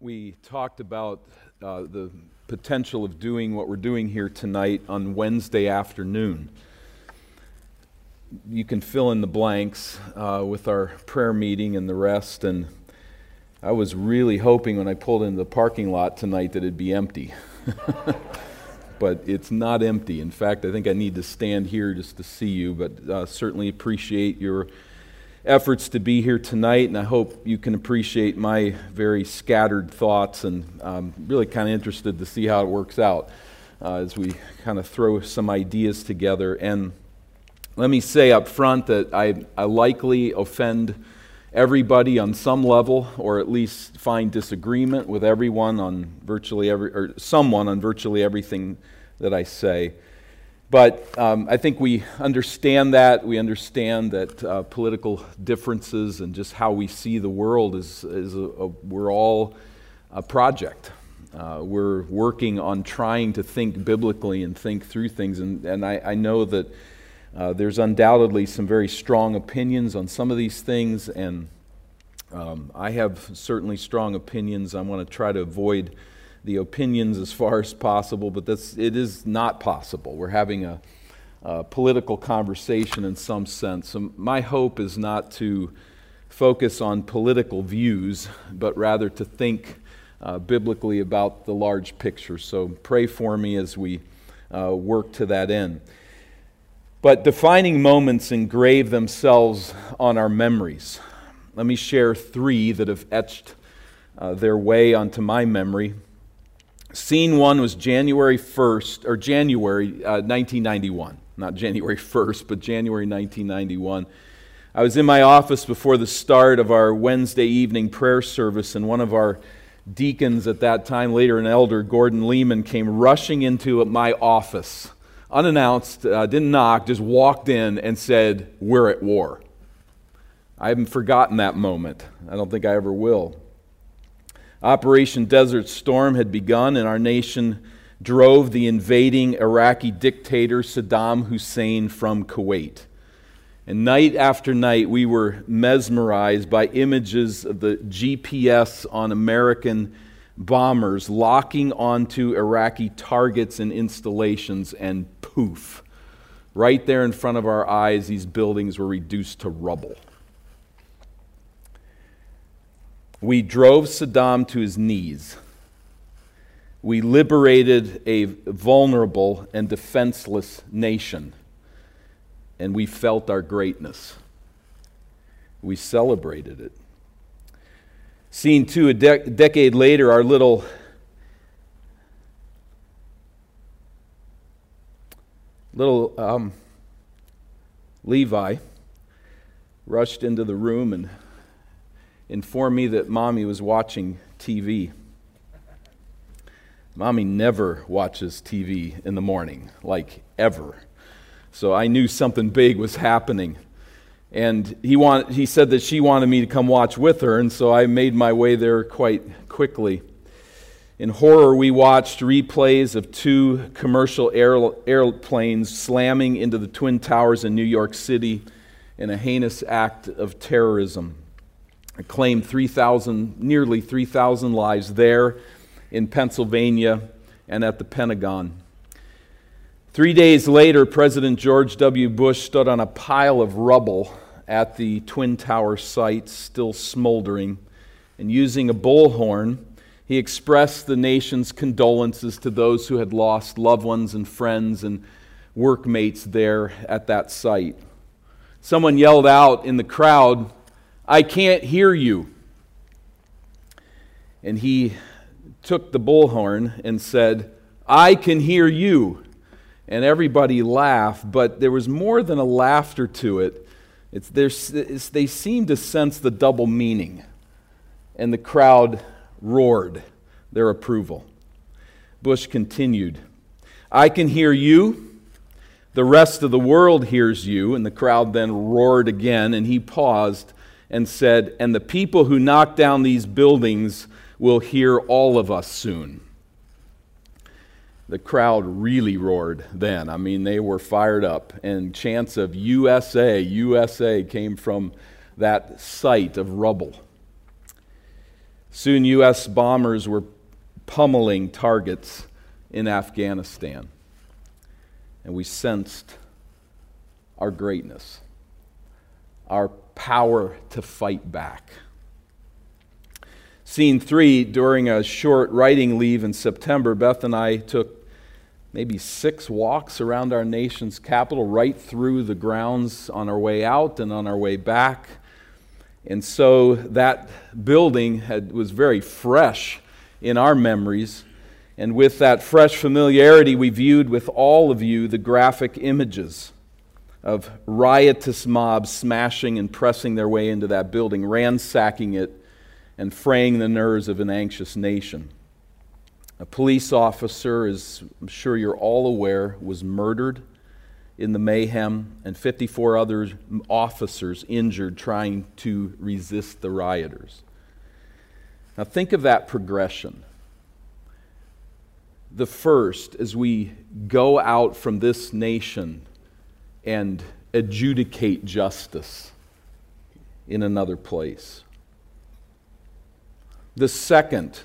we talked about uh, the potential of doing what we're doing here tonight on Wednesday afternoon. You can fill in the blanks uh, with our prayer meeting and the rest. And I was really hoping when I pulled into the parking lot tonight that it'd be empty. but it's not empty. In fact, I think I need to stand here just to see you, but uh, certainly appreciate your efforts to be here tonight, and I hope you can appreciate my very scattered thoughts. And I'm really kind of interested to see how it works out uh, as we kind of throw some ideas together. And let me say up front that I, I likely offend everybody on some level, or at least find disagreement with everyone on virtually every, or someone on virtually everything that I say. But um, I think we understand that. We understand that uh, political differences and just how we see the world is, is a, a, we're all a project. Uh, we're working on trying to think biblically and think through things. And, and I, I know that uh, there's undoubtedly some very strong opinions on some of these things. And um, I have certainly strong opinions. I want to try to avoid the opinions as far as possible, but it is not possible. We're having a, a political conversation in some sense. So my hope is not to focus on political views, but rather to think uh, biblically about the large picture. So pray for me as we uh, work to that end. But defining moments engrave themselves on our memories. Let me share three that have etched uh, their way onto my memory. Scene one was January 1st, or January uh, 1991. Not January 1st, but January 1991. I was in my office before the start of our Wednesday evening prayer service, and one of our deacons at that time, later an elder, Gordon Lehman, came rushing into my office, unannounced, uh, didn't knock, just walked in and said, We're at war. I haven't forgotten that moment. I don't think I ever will. Operation Desert Storm had begun, and our nation drove the invading Iraqi dictator Saddam Hussein from Kuwait. And night after night, we were mesmerized by images of the GPS on American bombers locking onto Iraqi targets and installations, and poof, right there in front of our eyes, these buildings were reduced to rubble. We drove Saddam to his knees. We liberated a vulnerable and defenseless nation. And we felt our greatness. We celebrated it. Scene two, a de- decade later, our little little um, Levi rushed into the room and informed me that mommy was watching TV. Mommy never watches TV in the morning, like ever. So I knew something big was happening. And he, want, he said that she wanted me to come watch with her, and so I made my way there quite quickly. In horror, we watched replays of two commercial air, airplanes slamming into the Twin Towers in New York City in a heinous act of terrorism claimed 3,000, nearly 3,000 lives there in Pennsylvania and at the Pentagon. Three days later, President George W. Bush stood on a pile of rubble at the Twin Tower site, still smoldering, and using a bullhorn, he expressed the nation's condolences to those who had lost loved ones and friends and workmates there at that site. Someone yelled out in the crowd, I can't hear you. And he took the bullhorn and said, I can hear you. And everybody laughed, but there was more than a laughter to it. It's, it's, they seemed to sense the double meaning. And the crowd roared their approval. Bush continued, I can hear you. The rest of the world hears you. And the crowd then roared again, and he paused and said, And the people who knock down these buildings will hear all of us soon. The crowd really roared then. I mean, they were fired up, and chants of USA, USA came from that site of rubble. Soon, U.S. bombers were pummeling targets in Afghanistan. And we sensed our greatness, our power to fight back. Scene three, during a short writing leave in September, Beth and I took maybe six walks around our nation's capital, right through the grounds on our way out and on our way back. And so that building had, was very fresh in our memories. And with that fresh familiarity, we viewed with all of you the graphic images of riotous mobs smashing and pressing their way into that building, ransacking it, and fraying the nerves of an anxious nation. A police officer, as I'm sure you're all aware, was murdered in the mayhem, and 54 other officers injured trying to resist the rioters. Now, think of that progression. The first, as we go out from this nation and adjudicate justice in another place. The second,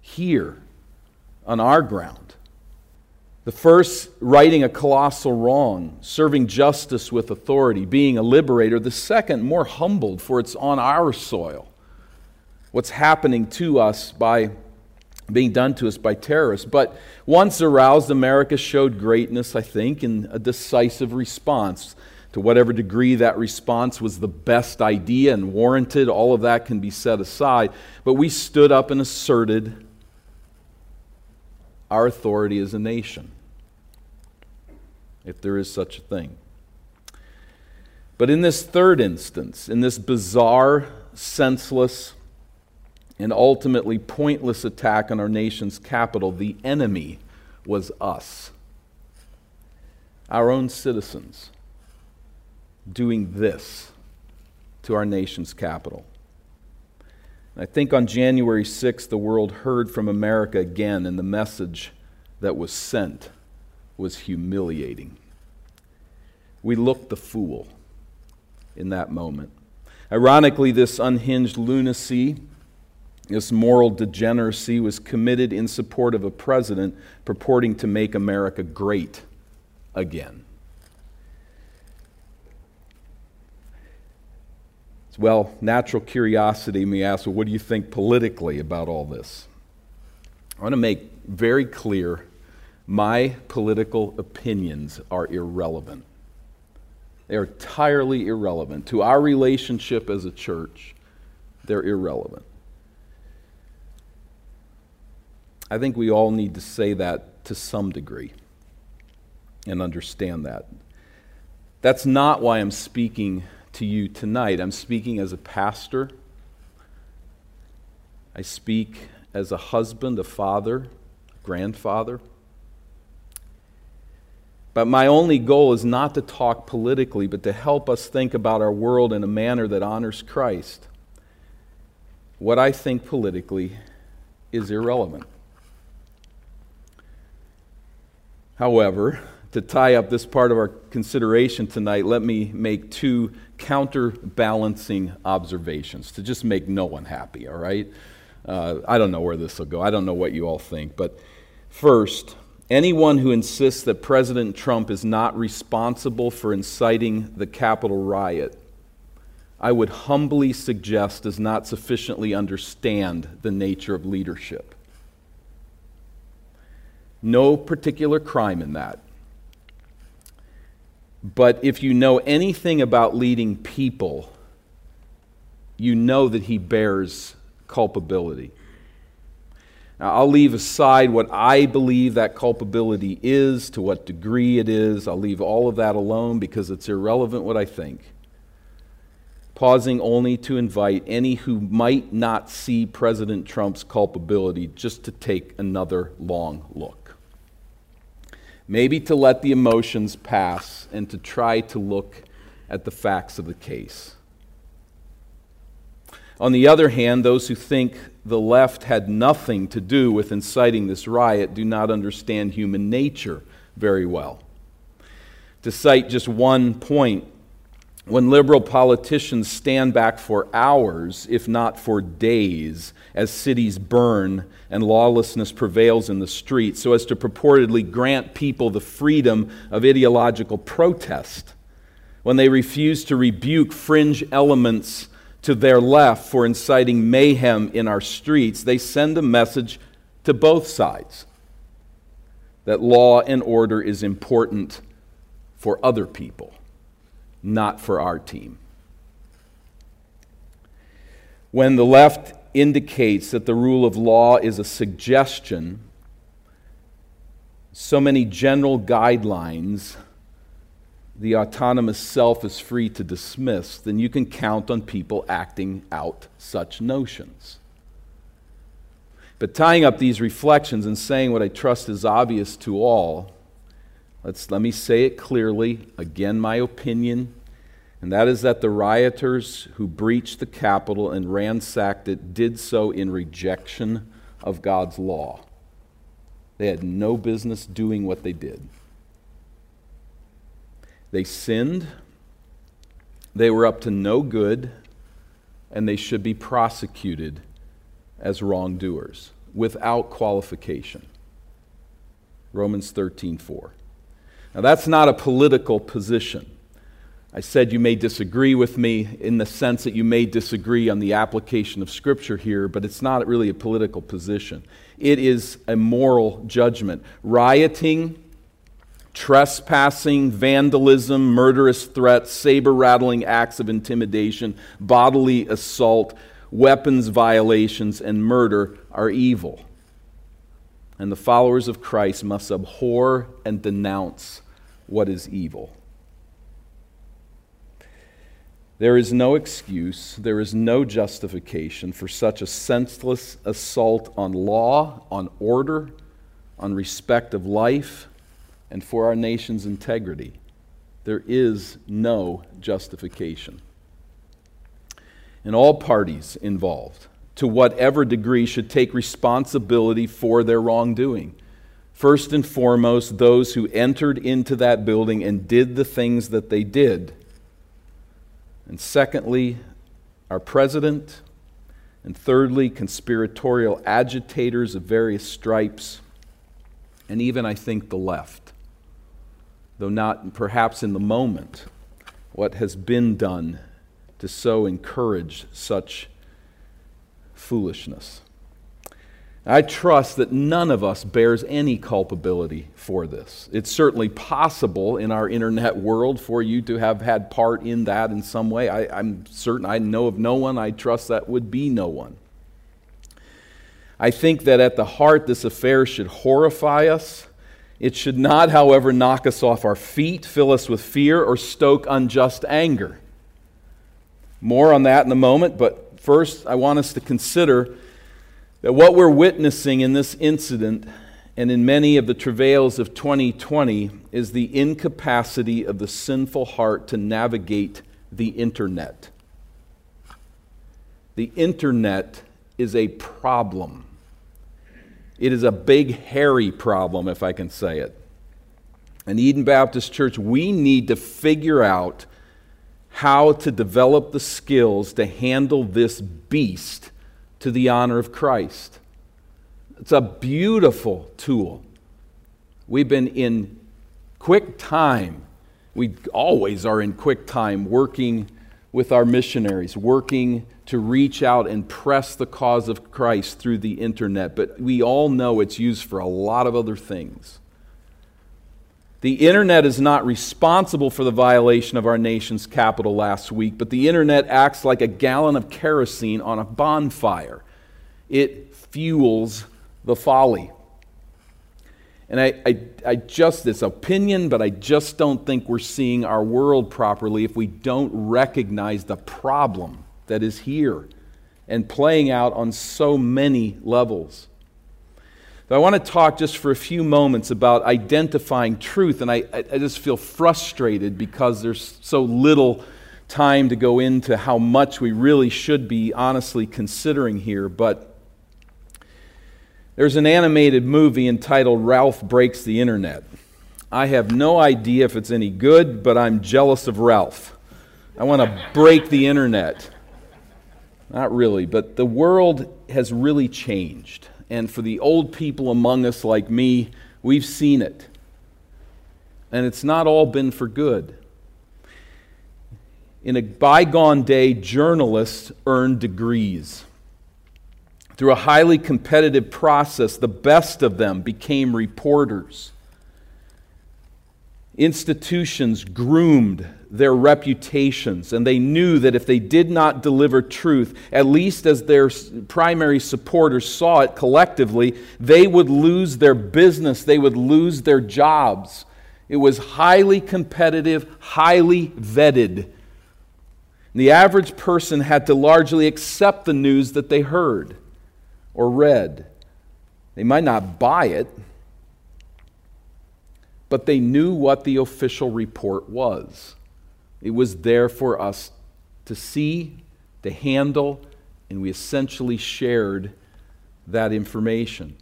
here on our ground. The first, righting a colossal wrong, serving justice with authority, being a liberator. The second, more humbled, for it's on our soil. What's happening to us by being done to us by terrorists. But once aroused, America showed greatness, I think, in a decisive response. To whatever degree that response was the best idea and warranted, all of that can be set aside. But we stood up and asserted our authority as a nation, if there is such a thing. But in this third instance, in this bizarre, senseless, and ultimately pointless attack on our nation's capital, the enemy was us, our own citizens, doing this to our nation's capital. I think on January 6th, the world heard from America again, and the message that was sent was humiliating. We looked the fool in that moment. Ironically, this unhinged lunacy this moral degeneracy was committed in support of a president purporting to make America great again. Well, natural curiosity may ask, well, what do you think politically about all this? I want to make very clear my political opinions are irrelevant. They are entirely irrelevant. To our relationship as a church, they're irrelevant. I think we all need to say that to some degree and understand that. That's not why I'm speaking to you tonight. I'm speaking as a pastor. I speak as a husband, a father, a grandfather. But my only goal is not to talk politically, but to help us think about our world in a manner that honors Christ. What I think politically is irrelevant. However, to tie up this part of our consideration tonight, let me make two counterbalancing observations to just make no one happy, all right? Uh, I don't know where this will go. I don't know what you all think. But first, anyone who insists that President Trump is not responsible for inciting the Capitol riot, I would humbly suggest does not sufficiently understand the nature of leadership. No particular crime in that. But if you know anything about leading people, you know that he bears culpability. Now, I'll leave aside what I believe that culpability is, to what degree it is. I'll leave all of that alone because it's irrelevant what I think. Pausing only to invite any who might not see President Trump's culpability just to take another long look. Maybe to let the emotions pass and to try to look at the facts of the case. On the other hand, those who think the left had nothing to do with inciting this riot do not understand human nature very well. To cite just one point, when liberal politicians stand back for hours, if not for days, as cities burn and lawlessness prevails in the streets, so as to purportedly grant people the freedom of ideological protest, when they refuse to rebuke fringe elements to their left for inciting mayhem in our streets, they send a message to both sides that law and order is important for other people not for our team. When the left indicates that the rule of law is a suggestion, so many general guidelines the autonomous self is free to dismiss, then you can count on people acting out such notions. But tying up these reflections and saying what I trust is obvious to all, Let's, let me say it clearly. Again, my opinion. And that is that the rioters who breached the Capitol and ransacked it did so in rejection of God's law. They had no business doing what they did. They sinned, they were up to no good, and they should be prosecuted as wrongdoers without qualification. Romans 13 4. Now, that's not a political position. I said you may disagree with me in the sense that you may disagree on the application of Scripture here, but it's not really a political position. It is a moral judgment. Rioting, trespassing, vandalism, murderous threats, saber rattling acts of intimidation, bodily assault, weapons violations, and murder are evil. And the followers of Christ must abhor and denounce what is evil. There is no excuse, there is no justification for such a senseless assault on law, on order, on respect of life, and for our nation's integrity. There is no justification. And all parties involved, to whatever degree, should take responsibility for their wrongdoing. First and foremost, those who entered into that building and did the things that they did. And secondly, our president. And thirdly, conspiratorial agitators of various stripes. And even, I think, the left. Though not perhaps in the moment, what has been done to so encourage such foolishness. I trust that none of us bears any culpability for this. It's certainly possible in our internet world for you to have had part in that in some way. I, am certain I know of no one. I trust that would be no one. I think that at the heart, this affair should horrify us. It should not, however, knock us off our feet, fill us with fear, or stoke unjust anger. More on that in a moment, but first, I want us to consider that what we're witnessing in this incident and in many of the travails of 2020 is the incapacity of the sinful heart to navigate the internet. The internet is a problem. It is a big, hairy problem, if I can say it. In Eden Baptist Church, we need to figure out how to develop the skills to handle this beast to the honor of Christ. It's a beautiful tool. We've been in quick time. We always are in quick time working with our missionaries, working to reach out and press the cause of Christ through the internet. But we all know it's used for a lot of other things. The internet is not responsible for the violation of our nation's capital last week, but the internet acts like a gallon of kerosene on a bonfire. It fuels the folly. And I, I, I just, this opinion, but I just don't think we're seeing our world properly if we don't recognize the problem that is here and playing out on so many levels. But I want to talk just for a few moments about identifying truth, and I, I just feel frustrated because there's so little time to go into how much we really should be honestly considering here. But there's an animated movie entitled Ralph Breaks the Internet. I have no idea if it's any good, but I'm jealous of Ralph. I want to break the internet. Not really, but the world has really changed. And for the old people among us like me, we've seen it. And it's not all been for good. In a bygone day, journalists earned degrees. Through a highly competitive process, the best of them became reporters. Institutions groomed their reputations, and they knew that if they did not deliver truth, at least as their primary supporters saw it collectively, they would lose their business, they would lose their jobs. It was highly competitive, highly vetted. The average person had to largely accept the news that they heard or read. They might not buy it, but they knew what the official report was. It was there for us to see, to handle, and we essentially shared that information.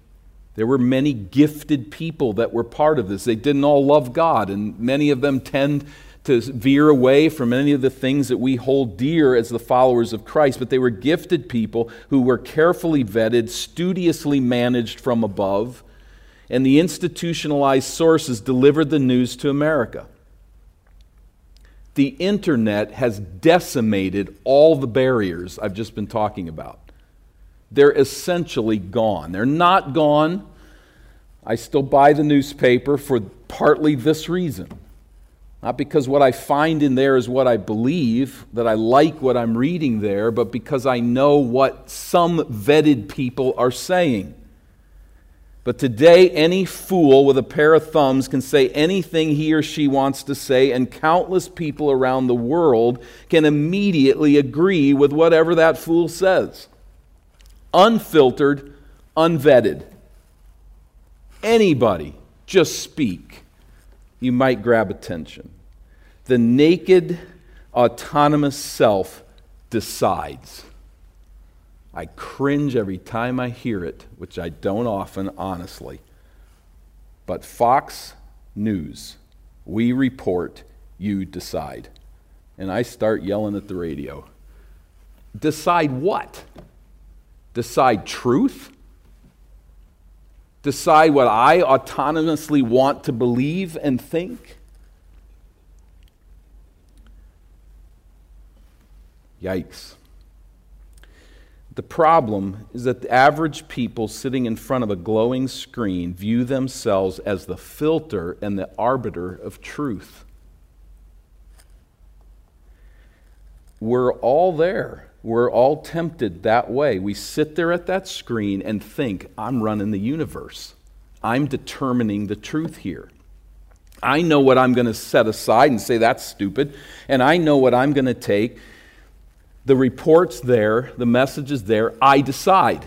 There were many gifted people that were part of this. They didn't all love God, and many of them tend to veer away from any of the things that we hold dear as the followers of Christ, but they were gifted people who were carefully vetted, studiously managed from above, and the institutionalized sources delivered the news to America. The internet has decimated all the barriers I've just been talking about. They're essentially gone. They're not gone. I still buy the newspaper for partly this reason. Not because what I find in there is what I believe, that I like what I'm reading there, but because I know what some vetted people are saying. But today, any fool with a pair of thumbs can say anything he or she wants to say, and countless people around the world can immediately agree with whatever that fool says. Unfiltered, unvetted. Anybody, just speak. You might grab attention. The naked, autonomous self decides. I cringe every time I hear it, which I don't often, honestly. But Fox News, we report, you decide. And I start yelling at the radio. Decide what? Decide truth? Decide what I autonomously want to believe and think? Yikes. The problem is that the average people sitting in front of a glowing screen view themselves as the filter and the arbiter of truth. We're all there. We're all tempted that way. We sit there at that screen and think, I'm running the universe. I'm determining the truth here. I know what I'm going to set aside and say that's stupid, and I know what I'm going to take the report's there, the message is there, I decide.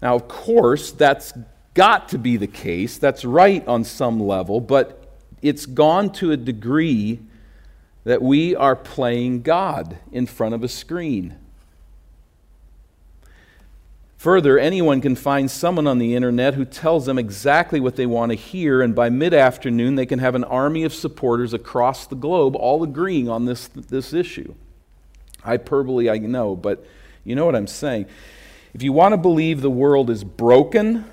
Now, of course, that's got to be the case. That's right on some level, but it's gone to a degree that we are playing God in front of a screen. Further, anyone can find someone on the internet who tells them exactly what they want to hear, and by mid afternoon, they can have an army of supporters across the globe all agreeing on this, this issue. Hyperbole, I know, but you know what I'm saying. If you want to believe the world is broken,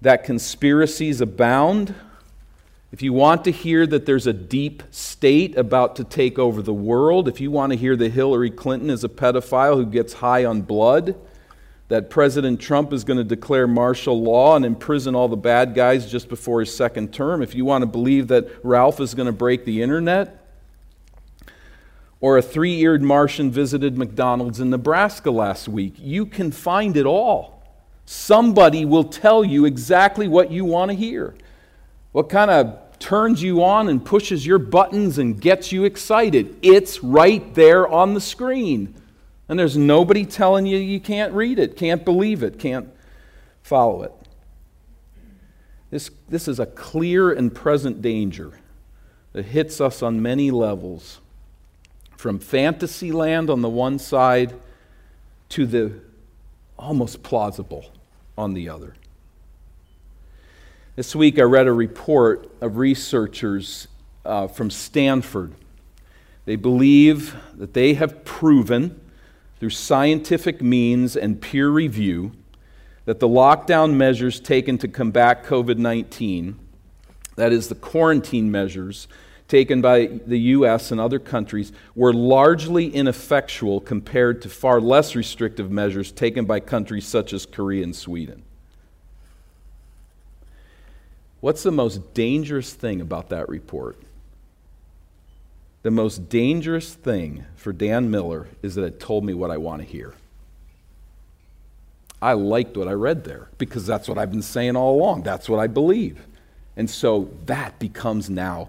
that conspiracies abound, if you want to hear that there's a deep state about to take over the world, if you want to hear that Hillary Clinton is a pedophile who gets high on blood, that President Trump is going to declare martial law and imprison all the bad guys just before his second term, if you want to believe that Ralph is going to break the internet, or a three eared Martian visited McDonald's in Nebraska last week, you can find it all. Somebody will tell you exactly what you want to hear. What kind of turns you on and pushes your buttons and gets you excited? It's right there on the screen. And there's nobody telling you you can't read it, can't believe it, can't follow it. This, this is a clear and present danger that hits us on many levels. From fantasy land on the one side to the almost plausible on the other. This week I read a report of researchers uh, from Stanford. They believe that they have proven through scientific means and peer review that the lockdown measures taken to combat COVID 19, that is, the quarantine measures taken by the U.S. and other countries, were largely ineffectual compared to far less restrictive measures taken by countries such as Korea and Sweden. What's the most dangerous thing about that report? The most dangerous thing for Dan Miller is that it told me what I want to hear. I liked what I read there because that's what I've been saying all along. That's what I believe. And so that becomes now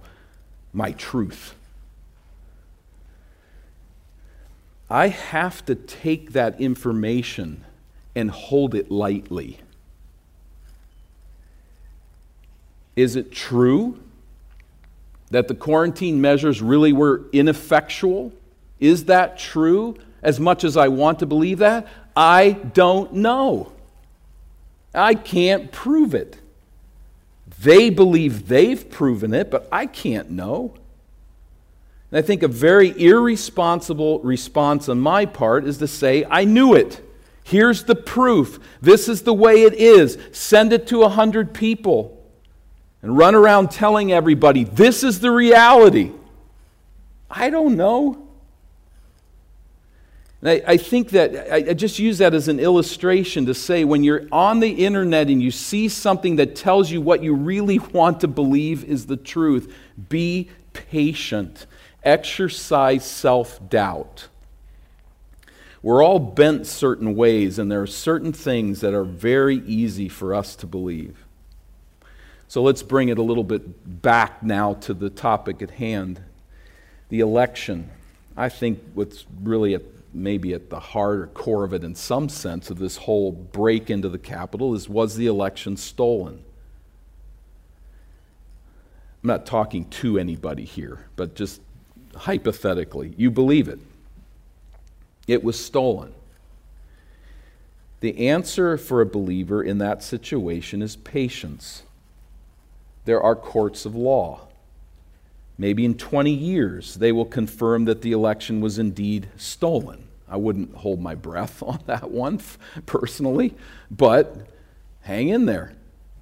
my truth. I have to take that information and hold it lightly. Is it true that the quarantine measures really were ineffectual? Is that true? As much as I want to believe that, I don't know. I can't prove it. They believe they've proven it, but I can't know. And I think a very irresponsible response on my part is to say, I knew it. Here's the proof. This is the way it is. Send it to a hundred people and run around telling everybody, this is the reality. I don't know. I, I think that I, I just use that as an illustration to say when you're on the internet and you see something that tells you what you really want to believe is the truth, be patient, exercise self doubt. We're all bent certain ways, and there are certain things that are very easy for us to believe. So let's bring it a little bit back now to the topic at hand the election. I think what's really at maybe at the heart or core of it in some sense of this whole break into the Capitol is was the election stolen? I'm not talking to anybody here, but just hypothetically, you believe it. It was stolen. The answer for a believer in that situation is patience. There are courts of law. Maybe in 20 years, they will confirm that the election was indeed stolen. I wouldn't hold my breath on that one personally, but hang in there.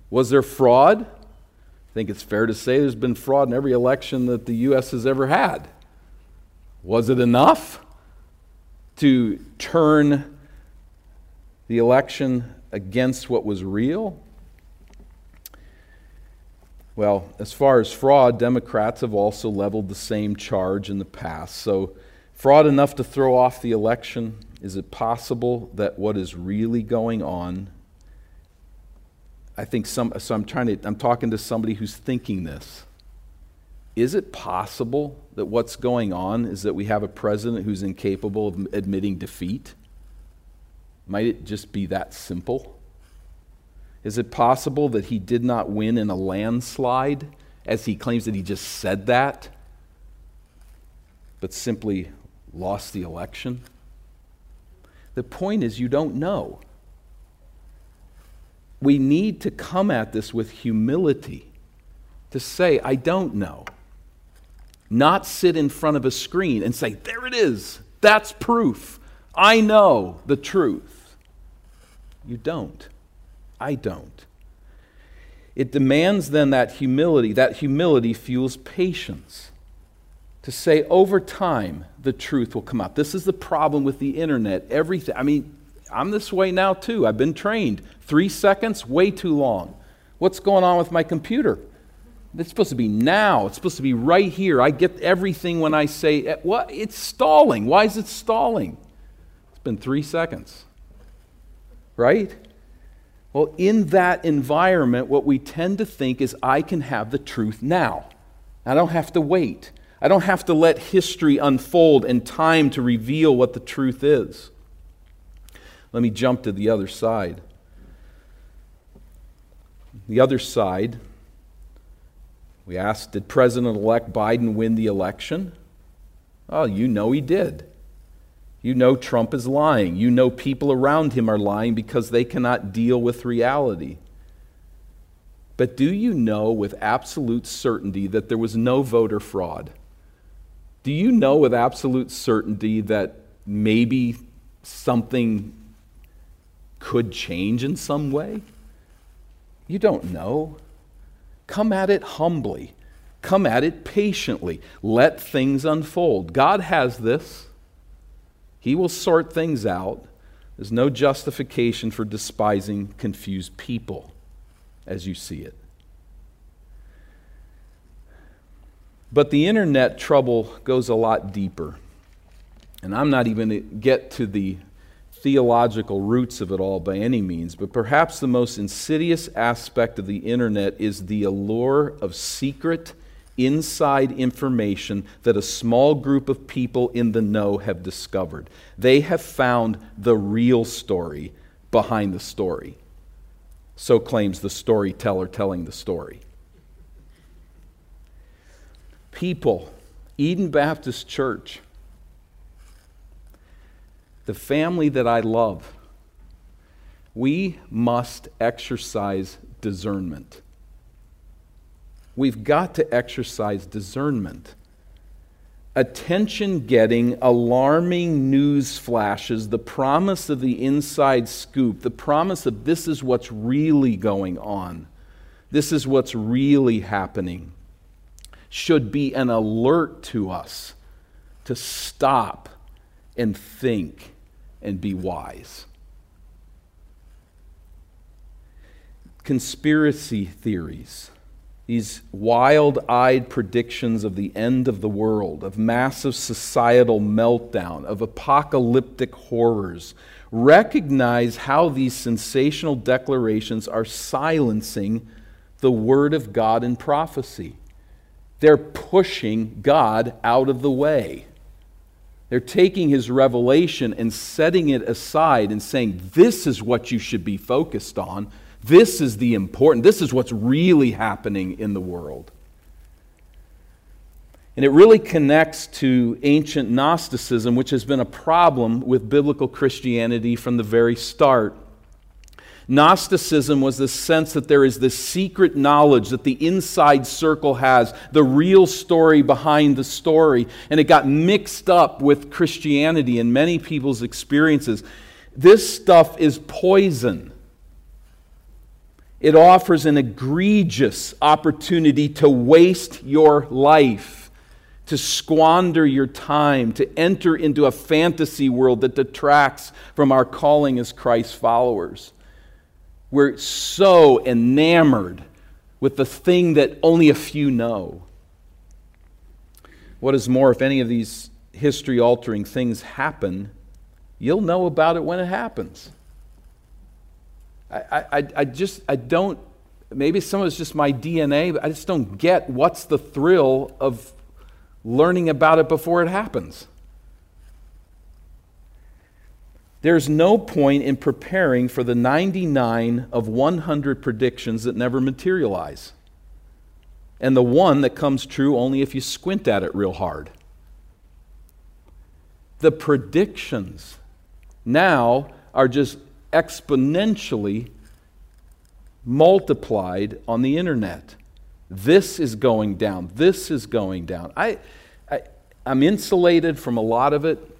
Was there fraud? I think it's fair to say there's been fraud in every election that the U.S. has ever had. Was it enough to turn the election against what was real? Well, as far as fraud, Democrats have also leveled the same charge in the past. So, fraud enough to throw off the election? Is it possible that what is really going on? I think some, so I'm trying to, I'm talking to somebody who's thinking this. Is it possible that what's going on is that we have a president who's incapable of admitting defeat? Might it just be that simple? Is it possible that he did not win in a landslide, as he claims that he just said that, but simply lost the election? The point is, you don't know. We need to come at this with humility to say, I don't know. Not sit in front of a screen and say, There it is. That's proof. I know the truth. You don't. I don't. It demands then that humility. That humility fuels patience. To say over time, the truth will come out. This is the problem with the internet. Everything, I mean, I'm this way now too. I've been trained. Three seconds, way too long. What's going on with my computer? It's supposed to be now. It's supposed to be right here. I get everything when I say, eh, what? It's stalling. Why is it stalling? It's been three seconds. Right? Well, in that environment, what we tend to think is I can have the truth now. I don't have to wait. I don't have to let history unfold and time to reveal what the truth is. Let me jump to the other side. The other side, we asked, did President elect Biden win the election? Oh, you know he did. You know Trump is lying. You know people around him are lying because they cannot deal with reality. But do you know with absolute certainty that there was no voter fraud? Do you know with absolute certainty that maybe something could change in some way? You don't know. Come at it humbly. Come at it patiently. Let things unfold. God has this. He will sort things out. There's no justification for despising confused people as you see it. But the internet trouble goes a lot deeper. And I'm not even to get to the theological roots of it all by any means, but perhaps the most insidious aspect of the internet is the allure of secret, inside information that a small group of people in the know have discovered. They have found the real story behind the story. So claims the storyteller telling the story. People, Eden Baptist Church, the family that I love, we must exercise discernment. We've got to exercise discernment. Attention getting, alarming news flashes, the promise of the inside scoop, the promise of this is what's really going on, this is what's really happening, should be an alert to us to stop and think and be wise. Conspiracy theories, these wild eyed predictions of the end of the world, of massive societal meltdown, of apocalyptic horrors, recognize how these sensational declarations are silencing the Word of God in prophecy. They're pushing God out of the way. They're taking his revelation and setting it aside and saying, This is what you should be focused on. This is the important, this is what's really happening in the world. And it really connects to ancient Gnosticism, which has been a problem with biblical Christianity from the very start. Gnosticism was the sense that there is this secret knowledge that the inside circle has, the real story behind the story. And it got mixed up with Christianity in many people's experiences. This stuff is poison. It offers an egregious opportunity to waste your life, to squander your time, to enter into a fantasy world that detracts from our calling as Christ followers. We're so enamored with the thing that only a few know. What is more, if any of these history altering things happen, you'll know about it when it happens. I, I, I just, I don't, maybe some of it's just my DNA, but I just don't get what's the thrill of learning about it before it happens. There's no point in preparing for the 99 of 100 predictions that never materialize. And the one that comes true only if you squint at it real hard. The predictions now are just exponentially multiplied on the internet. This is going down. This is going down. I, I, I'm insulated from a lot of it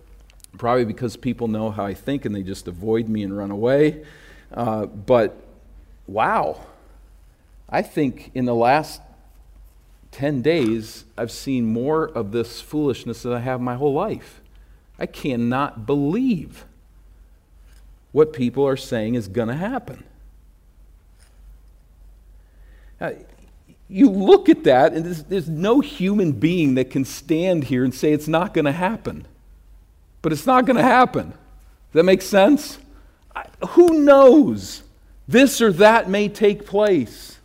probably because people know how I think and they just avoid me and run away. Uh, but wow, I think in the last 10 days, I've seen more of this foolishness than I have my whole life. I cannot believe what people are saying is going to happen. Now, you look at that, and there's, there's no human being that can stand here and say it's not going to happen but it's not going to happen. Does that make sense? I, who knows? This or that may take place.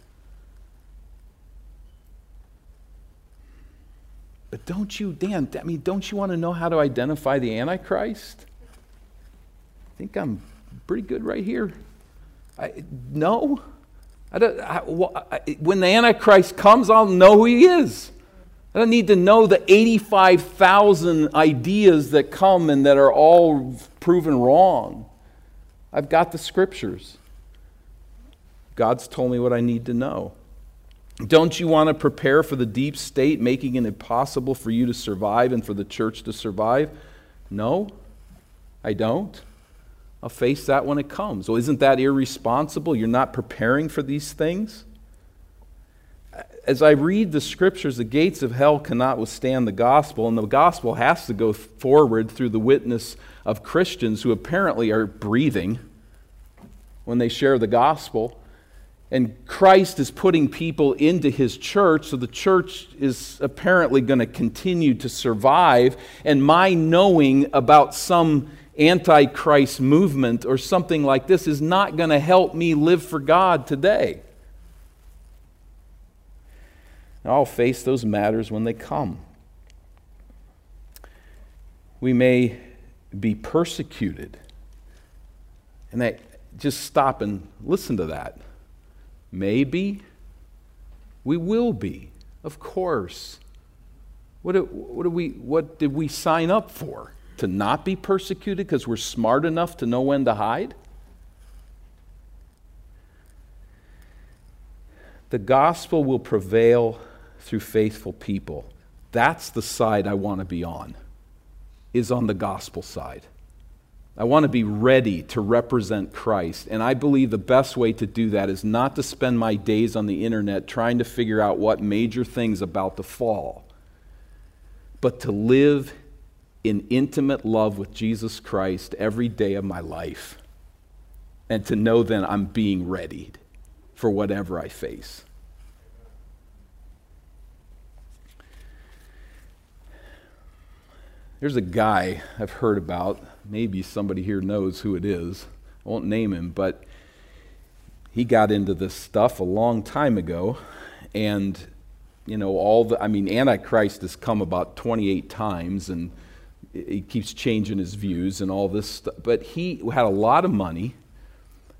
But don't you, Dan, I mean, don't you want to know how to identify the Antichrist? I think I'm pretty good right here. I, no. I I, when the Antichrist comes, I'll know who he is. I don't need to know the 85,000 ideas that come and that are all proven wrong. I've got the scriptures. God's told me what I need to know. Don't you want to prepare for the deep state, making it impossible for you to survive and for the church to survive? No, I don't. I'll face that when it comes. Well, isn't that irresponsible? You're not preparing for these things? As I read the scriptures, the gates of hell cannot withstand the gospel, and the gospel has to go forward through the witness of Christians who apparently are breathing when they share the gospel. And Christ is putting people into his church, so the church is apparently going to continue to survive. And my knowing about some antichrist movement or something like this is not going to help me live for God today. I'll face those matters when they come. We may be persecuted. And I just stop and listen to that. Maybe we will be, of course. What, what, we, what did we sign up for? To not be persecuted because we're smart enough to know when to hide? The gospel will prevail through faithful people. That's the side I want to be on, is on the gospel side. I want to be ready to represent Christ. And I believe the best way to do that is not to spend my days on the internet trying to figure out what major things about to fall, but to live in intimate love with Jesus Christ every day of my life. And to know then I'm being readied for whatever I face. There's a guy I've heard about maybe somebody here knows who it is. I won't name him, but he got into this stuff a long time ago. And, you know, all the, I mean, Antichrist has come about 28 times and he keeps changing his views and all this stuff. But he had a lot of money.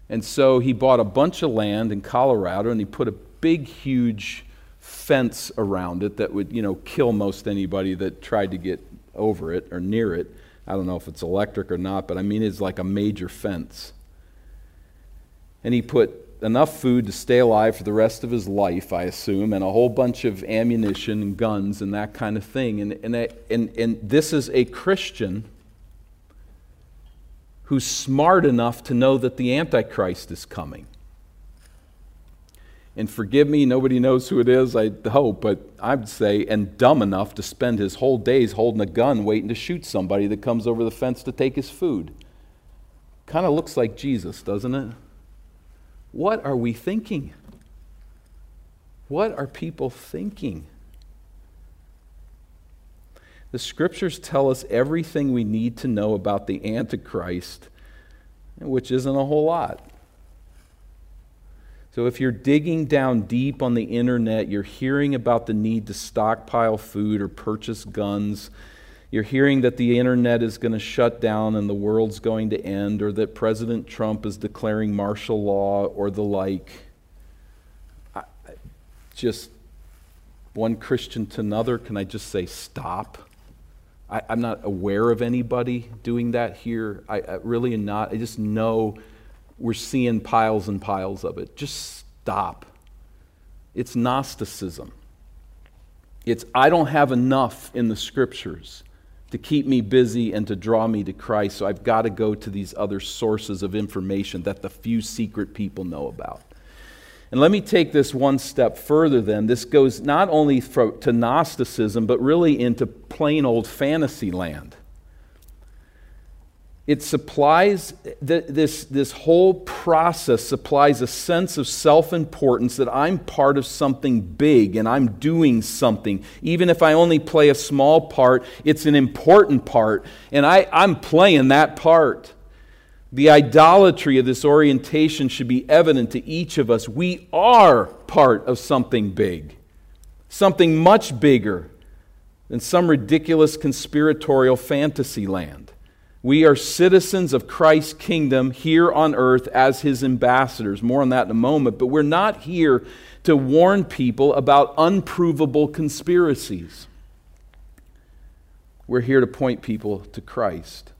And so he bought a bunch of land in Colorado and he put a big, huge fence around it that would, you know, kill most anybody that tried to get over it or near it. I don't know if it's electric or not, but I mean, it's like a major fence. And he put enough food to stay alive for the rest of his life, I assume, and a whole bunch of ammunition and guns and that kind of thing. And, and, and, and this is a Christian who's smart enough to know that the Antichrist is coming. And forgive me, nobody knows who it is, I hope, but I'd say, and dumb enough to spend his whole days holding a gun waiting to shoot somebody that comes over the fence to take his food. Kind of looks like Jesus, doesn't it? What are we thinking? What are people thinking? The scriptures tell us everything we need to know about the Antichrist, which isn't a whole lot. So, if you're digging down deep on the internet, you're hearing about the need to stockpile food or purchase guns. You're hearing that the internet is going to shut down and the world's going to end, or that President Trump is declaring martial law, or the like. I, just one Christian to another, can I just say stop? I, am not aware of anybody doing that here. I, I really am not. I just know we're seeing piles and piles of it. Just stop. It's Gnosticism. It's, I don't have enough in the scriptures to keep me busy and to draw me to Christ, so I've got to go to these other sources of information that the few secret people know about. And let me take this one step further then. This goes not only to Gnosticism, but really into plain old fantasy land. It supplies, this, this whole process supplies a sense of self importance that I'm part of something big and I'm doing something. Even if I only play a small part, it's an important part, and I, I'm playing that part. The idolatry of this orientation should be evident to each of us. We are part of something big, something much bigger than some ridiculous conspiratorial fantasy land. We are citizens of Christ's kingdom here on earth as his ambassadors. More on that in a moment. But we're not here to warn people about unprovable conspiracies. We're here to point people to Christ.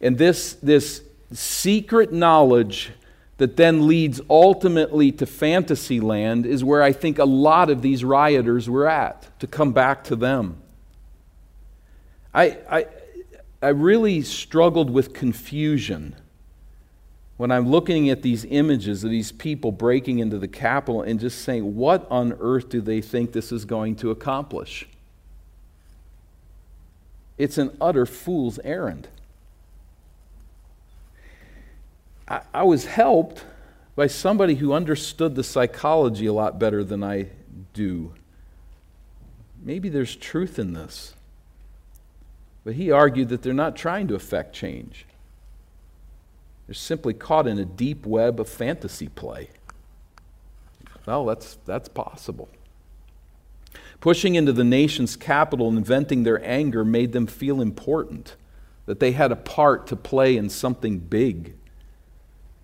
And this, this secret knowledge that then leads ultimately to fantasy land is where I think a lot of these rioters were at, to come back to them. I, I, I really struggled with confusion when I'm looking at these images of these people breaking into the Capitol and just saying, what on earth do they think this is going to accomplish? It's an utter fool's errand. I, I was helped by somebody who understood the psychology a lot better than I do. Maybe there's truth in this. But he argued that they're not trying to affect change. They're simply caught in a deep web of fantasy play. Well, that's, that's possible. Pushing into the nation's capital and venting their anger made them feel important, that they had a part to play in something big.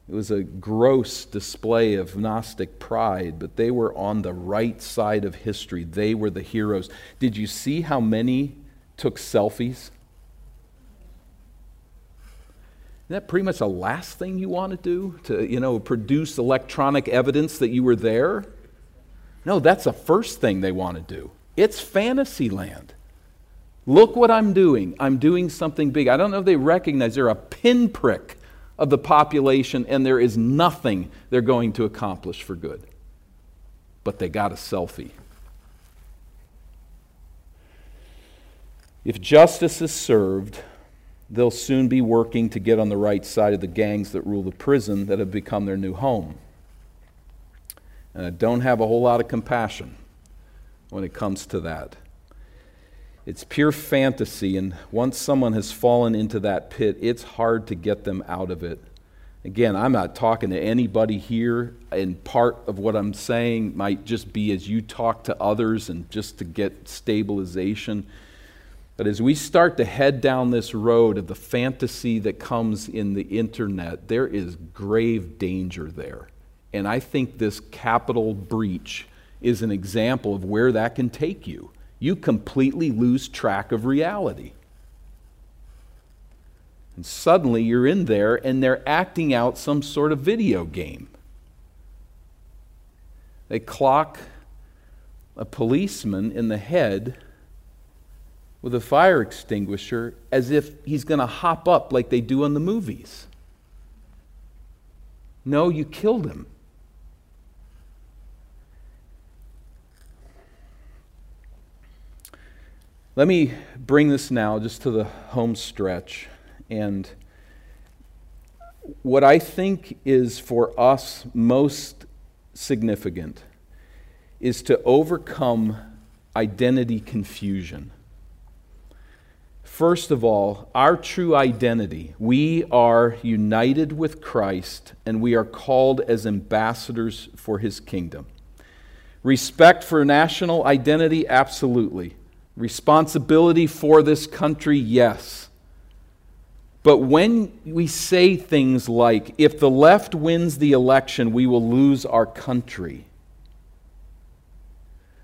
It was a gross display of Gnostic pride, but they were on the right side of history. They were the heroes. Did you see how many took selfies? Isn't that pretty much the last thing you want to do? To, you know, produce electronic evidence that you were there? No, that's the first thing they want to do. It's fantasy land. Look what I'm doing. I'm doing something big. I don't know if they recognize they're a pinprick of the population, and there is nothing they're going to accomplish for good. But they got a selfie. If justice is served, they'll soon be working to get on the right side of the gangs that rule the prison that have become their new home. And I don't have a whole lot of compassion when it comes to that. It's pure fantasy, and once someone has fallen into that pit, it's hard to get them out of it. Again, I'm not talking to anybody here, and part of what I'm saying might just be as you talk to others and just to get stabilization. But as we start to head down this road of the fantasy that comes in the internet, there is grave danger there. And I think this Capitol breach is an example of where that can take you you completely lose track of reality. And suddenly you're in there and they're acting out some sort of video game. They clock a policeman in the head with a fire extinguisher as if he's going to hop up like they do in the movies. No, you killed him. Let me bring this now just to the home stretch. And what I think is for us most significant is to overcome identity confusion. First of all, our true identity. We are united with Christ and we are called as ambassadors for his kingdom. Respect for national identity, absolutely. Responsibility for this country, yes. But when we say things like, if the left wins the election, we will lose our country,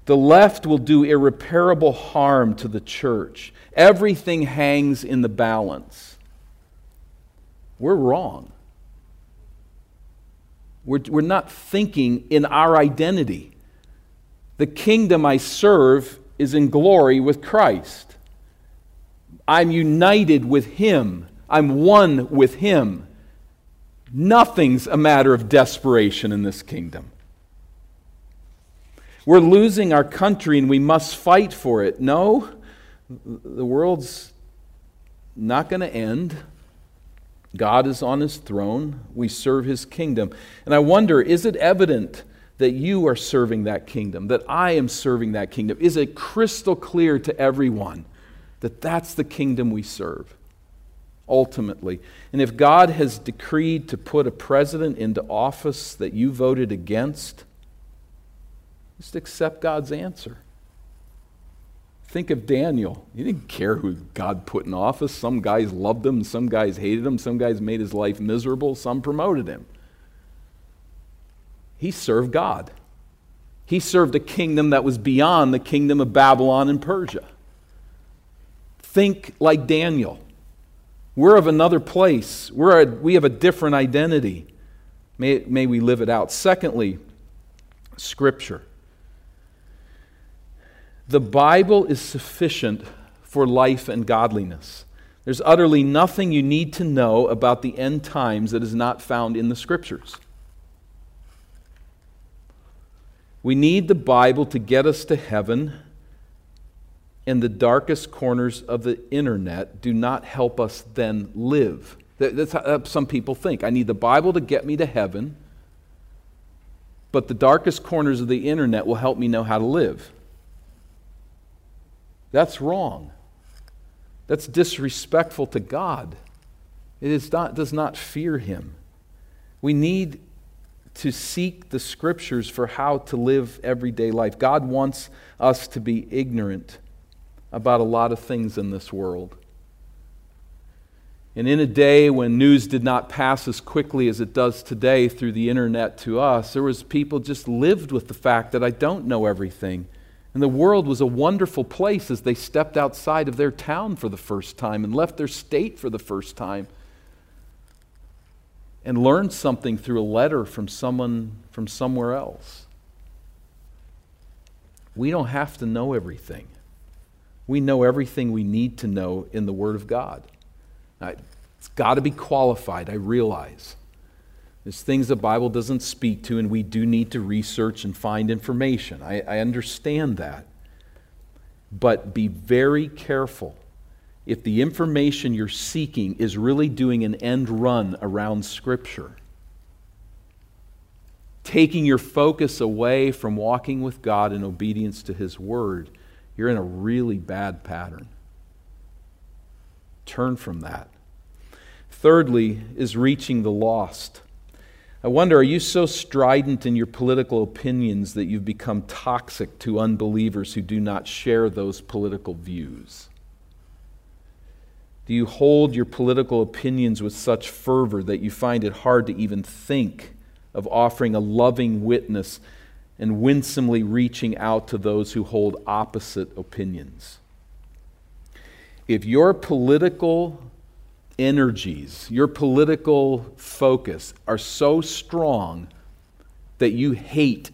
the left will do irreparable harm to the church. Everything hangs in the balance. We're wrong. We're, we're not thinking in our identity. The kingdom I serve is in glory with Christ. I'm united with Him, I'm one with Him. Nothing's a matter of desperation in this kingdom. We're losing our country and we must fight for it. No, the world's not going to end. God is on his throne. We serve his kingdom. And I wonder is it evident that you are serving that kingdom, that I am serving that kingdom? Is it crystal clear to everyone that that's the kingdom we serve? Ultimately. And if God has decreed to put a president into office that you voted against, just accept God's answer. Think of Daniel. He didn't care who God put in office. Some guys loved him, some guys hated him, some guys made his life miserable, some promoted him. He served God. He served a kingdom that was beyond the kingdom of Babylon and Persia. Think like Daniel. We're of another place. We're a, we have a different identity. May, may we live it out. Secondly, Scripture. The Bible is sufficient for life and godliness. There's utterly nothing you need to know about the end times that is not found in the Scriptures. We need the Bible to get us to heaven, and the darkest corners of the internet do not help us then live. That's how some people think. I need the Bible to get me to heaven, but the darkest corners of the internet will help me know how to live. That's wrong. That's disrespectful to God. It is not, does not fear Him. We need to seek the scriptures for how to live everyday life. God wants us to be ignorant about a lot of things in this world. And in a day when news did not pass as quickly as it does today through the internet to us, there was people just lived with the fact that I don't know everything. And the world was a wonderful place as they stepped outside of their town for the first time and left their state for the first time and learned something through a letter from someone from somewhere else. We don't have to know everything. We know everything we need to know in the Word of God. It's got to be qualified, I realize. There's things the Bible doesn't speak to, and we do need to research and find information. I, I understand that. But be very careful. If the information you're seeking is really doing an end run around Scripture, taking your focus away from walking with God in obedience to His Word, you're in a really bad pattern. Turn from that. Thirdly, is reaching the lost. I wonder, are you so strident in your political opinions that you've become toxic to unbelievers who do not share those political views? Do you hold your political opinions with such fervor that you find it hard to even think of offering a loving witness and winsomely reaching out to those who hold opposite opinions? If your political energies, your political focus are so strong that you hate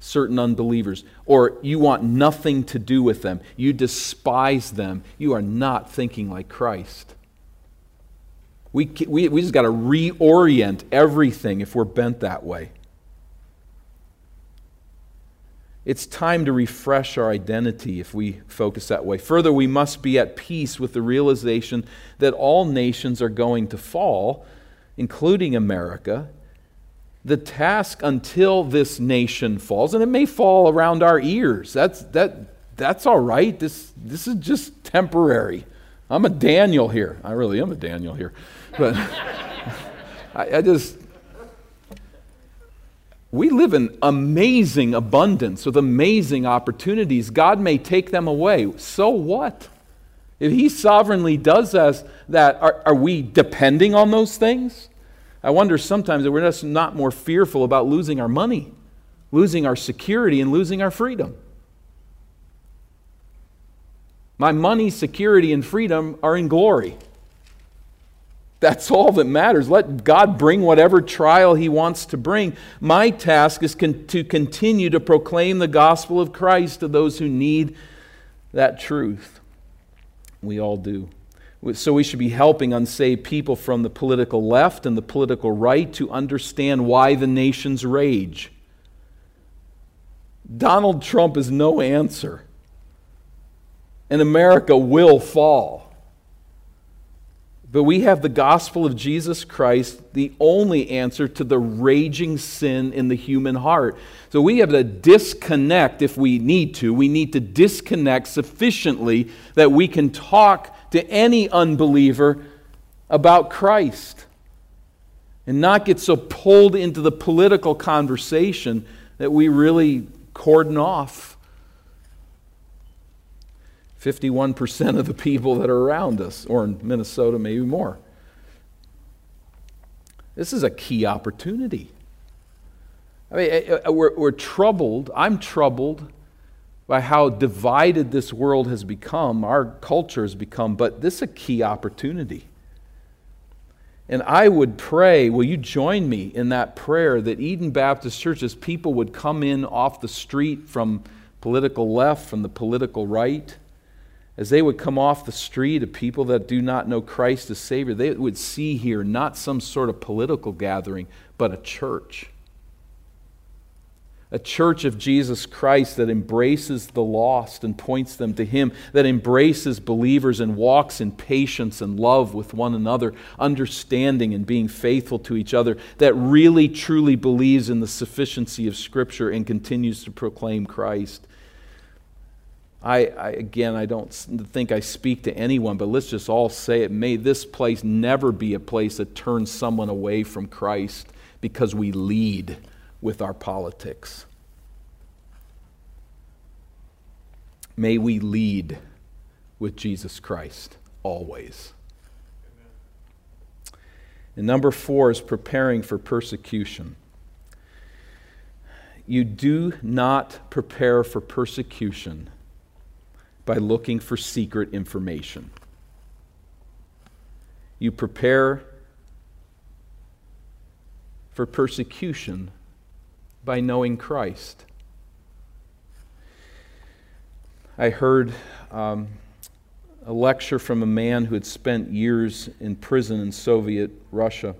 certain unbelievers or you want nothing to do with them, you despise them, you are not thinking like Christ. We, we, we just got to reorient everything if we're bent that way. It's time to refresh our identity if we focus that way. Further, we must be at peace with the realization that all nations are going to fall, including America. The task until this nation falls, and it may fall around our ears, that's, that, that's all right. This, this is just temporary. I'm a Daniel here. I really am a Daniel here. But I, I just, we live in amazing abundance with amazing opportunities. God may take them away. So what? If He sovereignly does us that, are, are we depending on those things? I wonder sometimes that we're just not more fearful about losing our money, losing our security, and losing our freedom. My money, security, and freedom are in glory. That's all that matters. Let God bring whatever trial He wants to bring. My task is con- to continue to proclaim the gospel of Christ to those who need that truth. We all do. So we should be helping unsaved people from the political left and the political right to understand why the nations rage. Donald Trump is no answer, and America will fall. But we have the gospel of Jesus Christ, the only answer to the raging sin in the human heart. So we have to disconnect if we need to. We need to disconnect sufficiently that we can talk to any unbeliever about Christ and not get so pulled into the political conversation that we really cordon off 51% of the people that are around us, or in Minnesota, maybe more. This is a key opportunity. I mean, eh, eh, we're, we're troubled. I'm troubled by how divided this world has become, our culture has become, but this is a key opportunity. And I would pray, will you join me in that prayer that Eden Baptist Church's people would come in off the street from political left, from the political right, as they would come off the street of people that do not know Christ as Savior, they would see here not some sort of political gathering, but a church a church of Jesus Christ that embraces the lost and points them to Him, that embraces believers and walks in patience and love with one another, understanding and being faithful to each other, that really truly believes in the sufficiency of Scripture and continues to proclaim Christ. I, I, again, I don't think I speak to anyone, but let's just all say it. May this place never be a place that turns someone away from Christ because we lead with our politics. May we lead with Jesus Christ always. And number four is preparing for persecution. You do not prepare for persecution by looking for secret information. You prepare for persecution by knowing Christ. I heard um, a lecture from a man who had spent years in prison in Soviet Russia.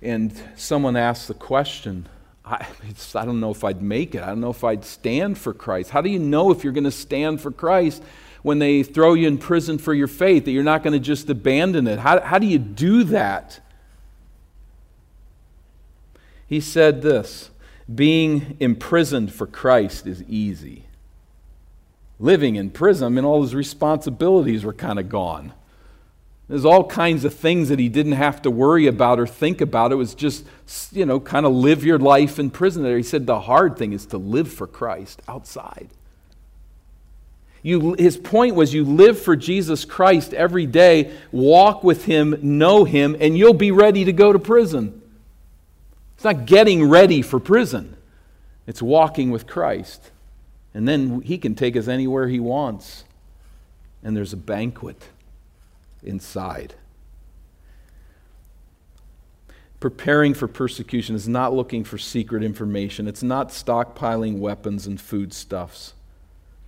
And someone asked the question I, I, don't know if I'd make it. I don't know if I'd stand for Christ. How do you know if you're going to stand for Christ when they throw you in prison for your faith, that you're not going to just abandon it? How, how do you do that? He said this being imprisoned for Christ is easy. Living in prison, I mean, all his responsibilities were kind of gone. There's all kinds of things that he didn't have to worry about or think about. It was just, you know, kind of live your life in prison there. He said the hard thing is to live for Christ outside. You, his point was you live for Jesus Christ every day, walk with him, know him, and you'll be ready to go to prison. It's not getting ready for prison, it's walking with Christ. And then he can take us anywhere he wants. And there's a banquet inside. Preparing for persecution is not looking for secret information. It's not stockpiling weapons and foodstuffs.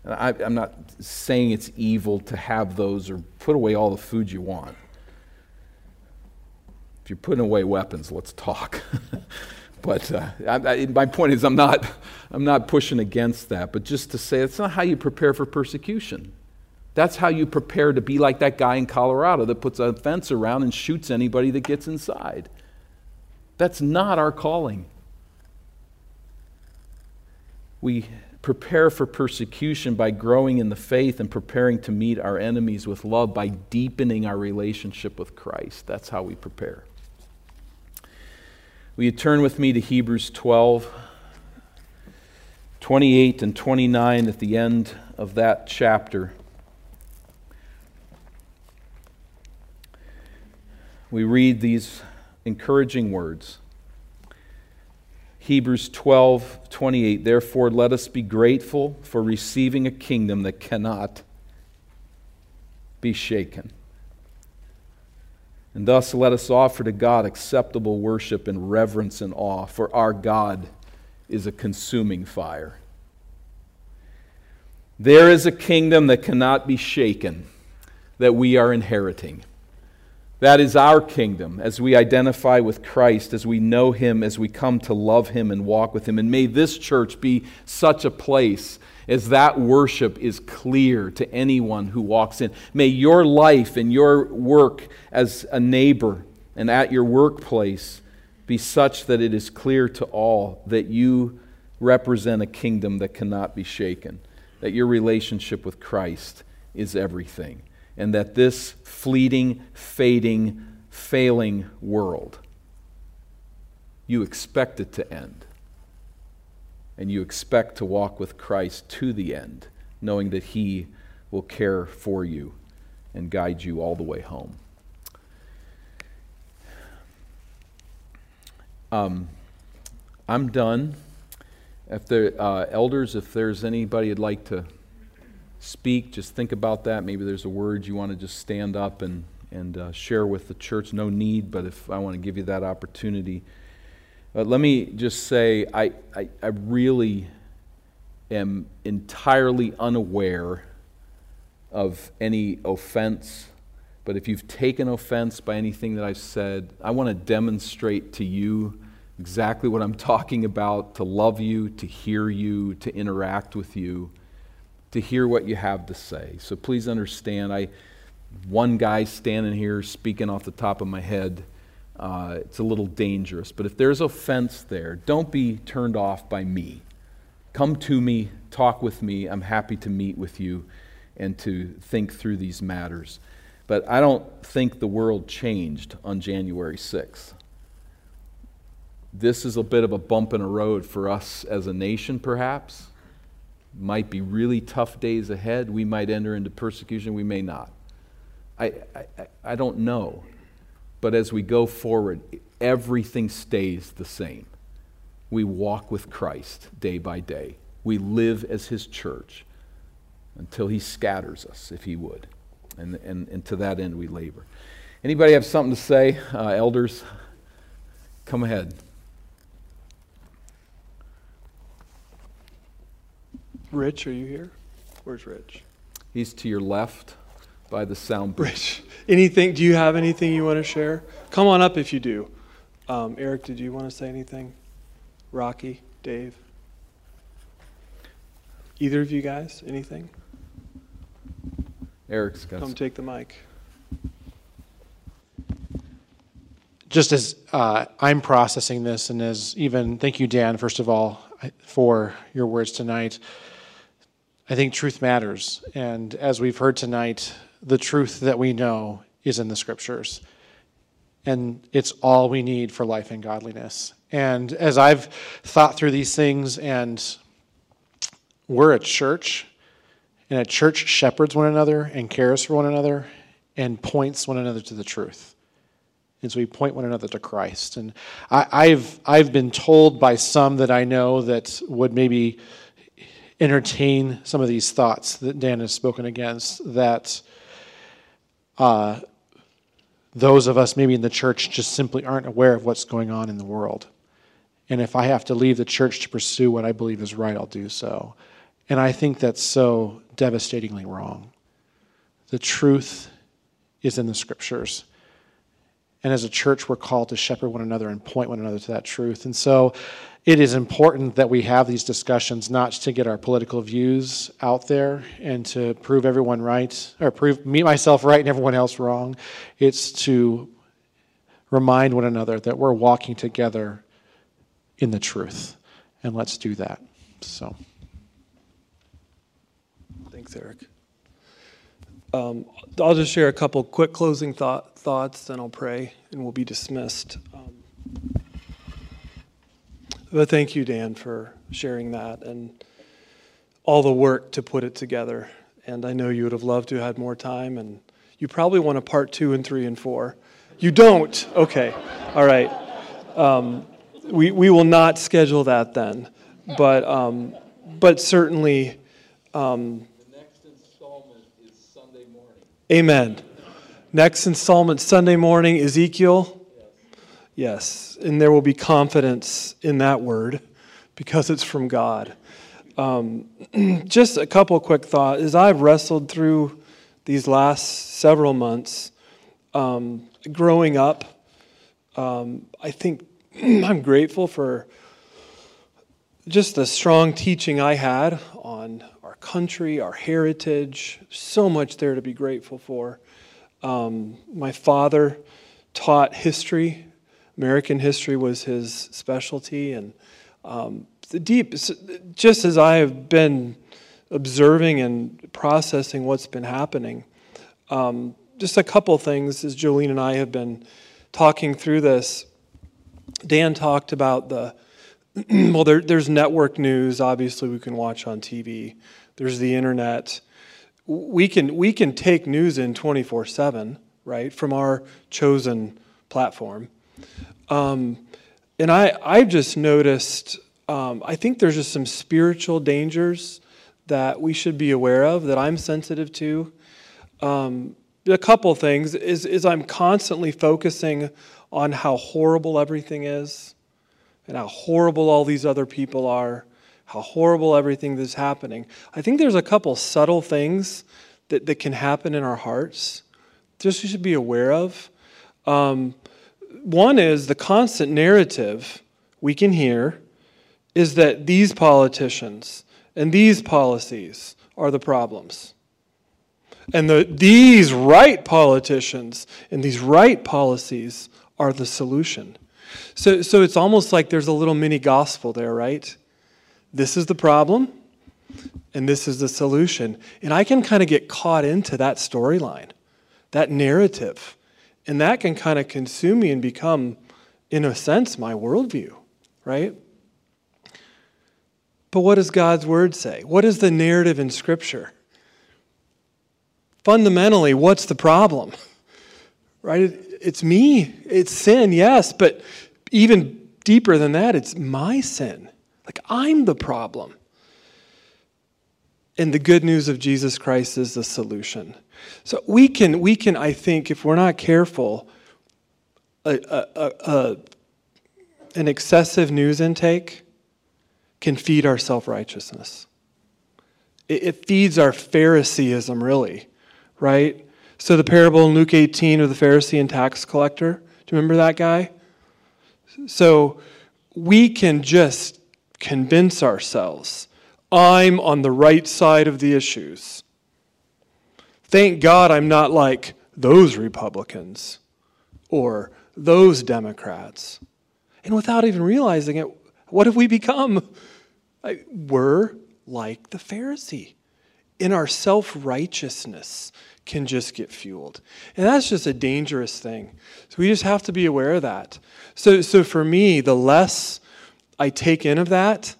I, I'm not saying it's evil to have those or put away all the food you want. If you're putting away weapons, let's talk. but uh, I, I, my point is, I'm not, I'm not pushing against that, but just to say it's not how you prepare for persecution. That's how you prepare to be like that guy in Colorado that puts a fence around and shoots anybody that gets inside. That's not our calling. We prepare for persecution by growing in the faith and preparing to meet our enemies with love by deepening our relationship with Christ. That's how we prepare. Will you turn with me to Hebrews 12, 28 and 29 at the end of that chapter? We read these encouraging words. Hebrews 12, 28. Therefore, let us be grateful for receiving a kingdom that cannot be shaken. And thus let us offer to God acceptable worship and reverence and awe, for our God is a consuming fire. There is a kingdom that cannot be shaken that we are inheriting. That is our kingdom as we identify with Christ, as we know Him, as we come to love Him and walk with Him. And may this church be such a place as that worship is clear to anyone who walks in. May your life and your work as a neighbor and at your workplace be such that it is clear to all that you represent a kingdom that cannot be shaken, that your relationship with Christ is everything, and that this fleeting, fading, failing world, you expect it to end and you expect to walk with Christ to the end, knowing that He will care for you and guide you all the way home. Um, I'm done. If the uh, elders, if there's anybody would like to speak, just think about that. Maybe there's a word you want to just stand up and and uh, share with the church. No need, but if I want to give you that opportunity. But let me just say, I, I, I really am entirely unaware of any offense. But if you've taken offense by anything that I've said, I want to demonstrate to you exactly what I'm talking about to love you, to hear you, to interact with you, to hear what you have to say. So please understand, I one guy standing here speaking off the top of my head. Uh, it's a little dangerous. But if there's offense there, don't be turned off by me. Come to me, talk with me. I'm happy to meet with you and to think through these matters. But I don't think the world changed on January 6th. This is a bit of a bump in a road for us as a nation, perhaps. Might be really tough days ahead. We might enter into persecution, we may not. I, I, I don't know. But as we go forward, everything stays the same. We walk with Christ day by day. We live as his church until he scatters us, if he would. And, and, and to that end, we labor. Anybody have something to say? Uh, elders, come ahead. Rich, are you here? Where's Rich? He's to your left by the sound booth. Rich, anything? Do you have anything you want to share? Come on up if you do. Um, Eric, did you want to say anything? Rocky, Dave? Either of you guys? Anything? Eric's got Come take the mic. Just as uh, I'm processing this, and as even, thank you, Dan, first of all, for your words tonight. I think truth matters. And as we've heard tonight, the truth that we know is in the scriptures. And it's all we need for life and godliness. And as I've thought through these things, and we're a church, and a church shepherds one another and cares for one another and points one another to the truth. And so we point one another to Christ. And I, have I've been told by some that I know that would maybe entertain some of these thoughts that Dan has spoken against, that uh, those of us maybe in the church just simply aren't aware of what's going on in the world. And if I have to leave the church to pursue what I believe is right, I'll do so. And I think that's so devastatingly wrong. The truth is in the scriptures. And as a church, we're called to shepherd one another and point one another to that truth. And so it is important that we have these discussions not to get our political views out there and to prove everyone right or prove me myself right and everyone else wrong. It's to remind one another that we're walking together in the truth. And let's do that. So Thanks, Eric. Um, I'll just share a couple quick closing thought, thoughts, then I'll pray and we'll be dismissed. Um, but thank you, Dan, for sharing that and all the work to put it together. And I know you would have loved to have had more time, and you probably want a part two and three and four. You don't? Okay. All right. Um, we, we will not schedule that then. But, um, but certainly. Um, the next installment is Sunday morning. Amen. Next installment, Sunday morning, Ezekiel. Yes, and there will be confidence in that word because it's from God. Um, just a couple quick thoughts. As I've wrestled through these last several months, um, growing up, um, I think I'm grateful for just the strong teaching I had on our country, our heritage. So much there to be grateful for. Um, my father taught history American history was his specialty, and um, the deep, just as I have been observing and processing what's been happening, um, just a couple things as Jolene and I have been talking through this. Dan talked about the well, there, there's network news. Obviously, we can watch on TV. There's the internet. We can we can take news in 24/7, right, from our chosen platform. Um, and I, I've just noticed, um, I think there's just some spiritual dangers that we should be aware of, that I'm sensitive to. Um, a couple things is, is I'm constantly focusing on how horrible everything is and how horrible all these other people are, how horrible everything that's happening. I think there's a couple subtle things that, that can happen in our hearts, just we should be aware of. Um, one is the constant narrative we can hear is that these politicians and these policies are the problems. And the, these right politicians and these right policies are the solution. So, so it's almost like there's a little mini gospel there, right? This is the problem, and this is the solution. And I can kind of get caught into that storyline, that narrative. And that can kind of consume me and become, in a sense, my worldview, right? But what does God's word say? What is the narrative in Scripture? Fundamentally, what's the problem? Right? It's me. It's sin, yes, but even deeper than that, it's my sin. Like I'm the problem. And the good news of Jesus Christ is the solution. So we can, we can, I think, if we're not careful, a, a, a, an excessive news intake can feed our self righteousness. It, it feeds our Phariseeism, really, right? So the parable in Luke 18 of the Pharisee and tax collector, do you remember that guy? So we can just convince ourselves I'm on the right side of the issues. Thank God I'm not like those Republicans or those Democrats. And without even realizing it, what have we become? We're like the Pharisee. In our self righteousness can just get fueled. And that's just a dangerous thing. So we just have to be aware of that. So, so for me, the less I take in of that,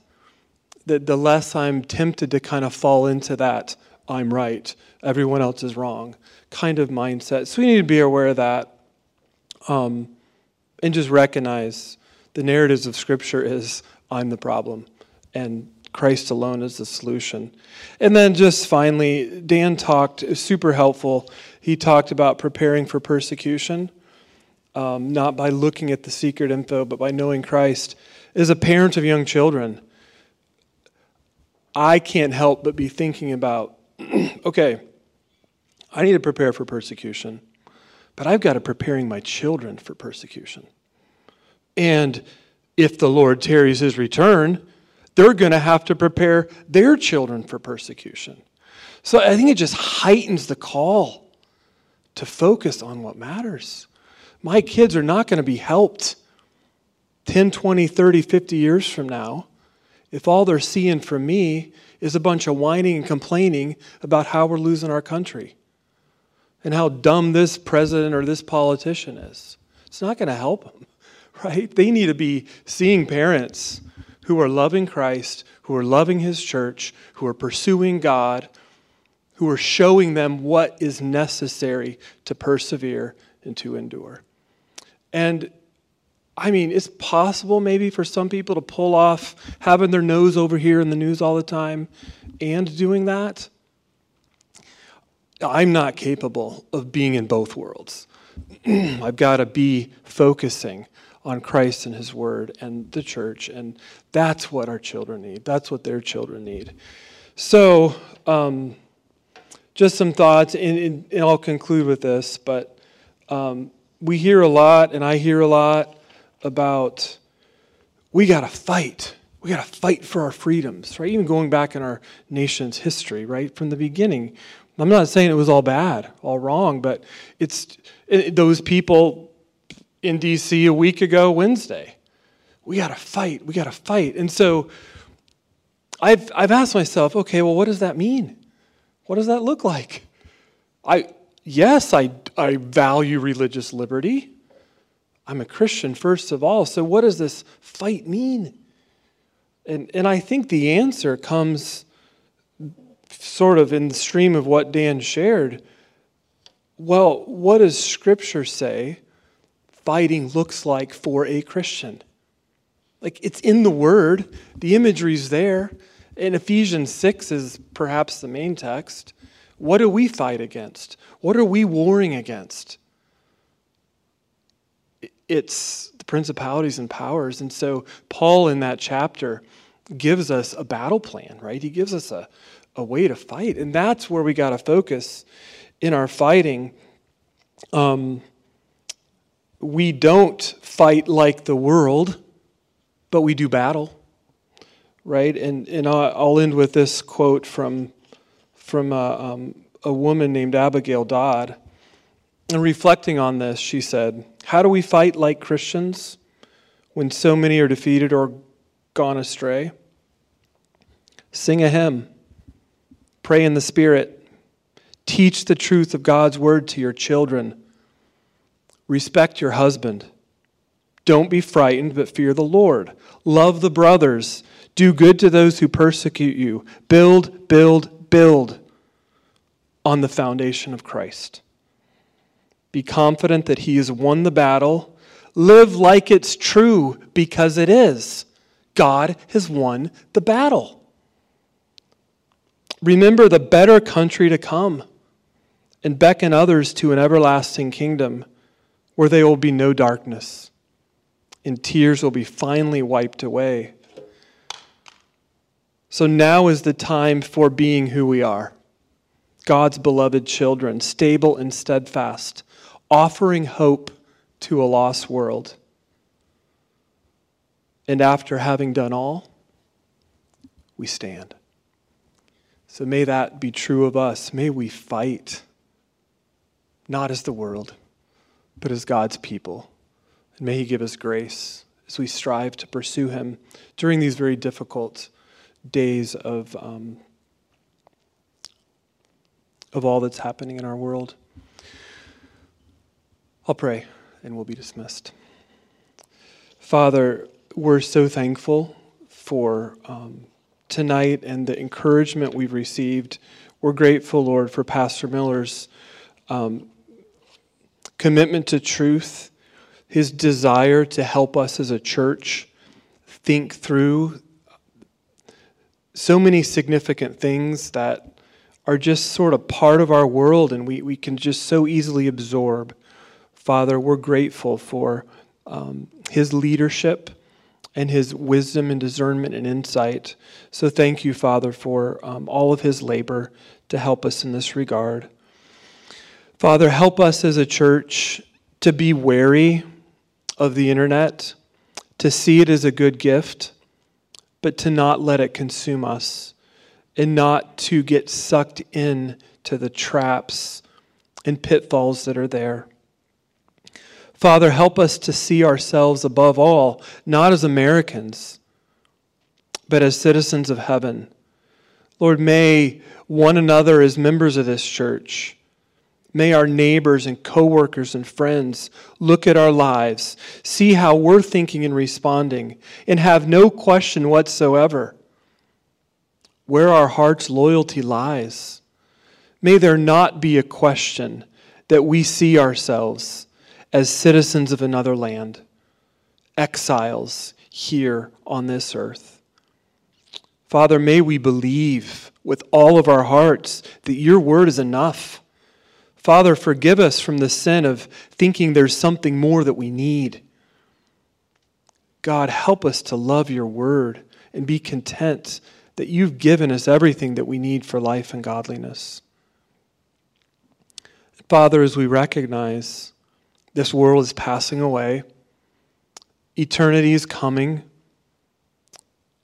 the, the less I'm tempted to kind of fall into that I'm right, everyone else is wrong kind of mindset. So we need to be aware of that um, and just recognize the narratives of Scripture is I'm the problem and Christ alone is the solution. And then just finally, Dan talked, super helpful. He talked about preparing for persecution, um, not by looking at the secret info, but by knowing Christ. As a parent of young children, I can't help but be thinking about okay, I need to prepare for persecution, but I've got to preparing my children for persecution. And if the Lord tarries his return, they're going to have to prepare their children for persecution. So I think it just heightens the call to focus on what matters. My kids are not going to be helped 10, 20, 30, 50 years from now if all they're seeing from me is a bunch of whining and complaining about how we're losing our country and how dumb this president or this politician is. It's not going to help them, right? They need to be seeing parents who are loving Christ, who are loving his church, who are pursuing God, who are showing them what is necessary to persevere and to endure. And I mean, it's possible maybe for some people to pull off having their nose over here in the news all the time and doing that. I'm not capable of being in both worlds. I've got to be focusing on Christ and His Word and the church, and that's what our children need. That's what their children need. So, um, just some thoughts, and, and, I'll conclude with this, but um, we hear a lot, and I hear a lot about we got to fight. We got to fight for our freedoms, right? Even going back in our nation's history, right? From the beginning. I'm not saying it was all bad, all wrong, but it's it, those people in D.C. a week ago, Wednesday. We got to fight. We got to fight. And so I've, I've asked myself, okay, well, what does that mean? What does that look like? I, yes, I, I value religious liberty. I'm a Christian first of all. So, what does this fight mean? And, and I think the answer comes sort of in the stream of what Dan shared. Well, what does Scripture say fighting looks like for a Christian? Like it's in the Word, the imagery's there. And Ephesians 6 is perhaps the main text. What do we fight against? What are we warring against? It's the principalities and powers. And so, Paul in that chapter gives us a battle plan, right? He gives us a, a way to fight. And that's where we got to focus in our fighting. Um, we don't fight like the world, but we do battle, right? And, and I'll end with this quote from, from a, um, a woman named Abigail Dodds. And reflecting on this, she said, How do we fight like Christians when so many are defeated or gone astray? Sing a hymn, pray in the Spirit, teach the truth of God's word to your children Respect your husband. Don't be frightened, but fear the Lord. Love the brothers. Do good to those who persecute you. Build, build, build on the foundation of Christ. Be confident that He has won the battle. Live like it's true because it is. God has won the battle. Remember the better country to come and beckon others to an everlasting kingdom where there will be no darkness, and tears will be finally wiped away. So now is the time for being who we are God's beloved children, stable and steadfast, offering hope to a lost world. And after having done all, we stand. So may that be true of us. May we fight, not as the world but as God's people. And may He give us grace as we strive to pursue Him during these very difficult days of, um, of all that's happening in our world. I'll pray and we'll be dismissed. Father, we're so thankful for um, tonight and the encouragement we've received. We're grateful, Lord, for Pastor Miller's um, commitment to truth, his desire to help us as a church think through so many significant things that are just sort of part of our world and we, we can just so easily absorb. Father, we're grateful for um, his leadership and his wisdom and discernment and insight. So thank you, Father, for um, all of his labor to help us in this regard. Father, help us as a church to be wary of the internet, to see it as a good gift, but to not let it consume us, and not to get sucked in to the traps and pitfalls that are there. Father, help us to see ourselves above all, not as Americans, but as citizens of heaven. Lord, may one another as members of this church May our neighbors and coworkers and friends look at our lives, see how we're thinking and responding, and have no question whatsoever where our heart's loyalty lies. May there not be a question that we see ourselves as citizens of another land, exiles here on this earth. Father, may we believe with all of our hearts that your word is enough Father, forgive us from the sin of thinking there's something more that we need. God, help us to love your word and be content that you've given us everything that we need for life and godliness. Father, as we recognize this world is passing away, eternity is coming,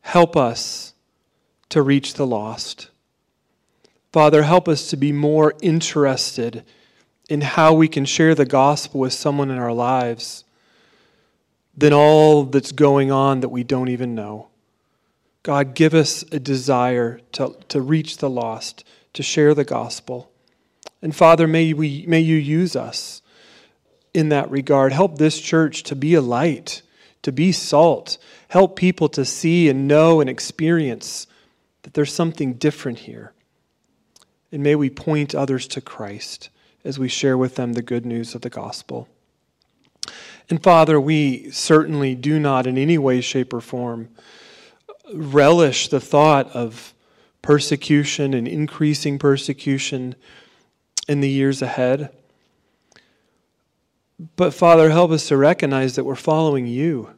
help us to reach the lost. Father, help us to be more interested in how we can share the gospel with someone in our lives than all that's going on that we don't even know. God, give us a desire to, to reach the lost, to share the gospel. And Father, may, we, may you use us in that regard. Help this church to be a light, to be salt. Help people to see and know and experience that there's something different here. And may we point others to Christ as we share with them the good news of the gospel. And Father, we certainly do not in any way, shape, or form relish the thought of persecution and increasing persecution in the years ahead. But Father, help us to recognize that we're following you.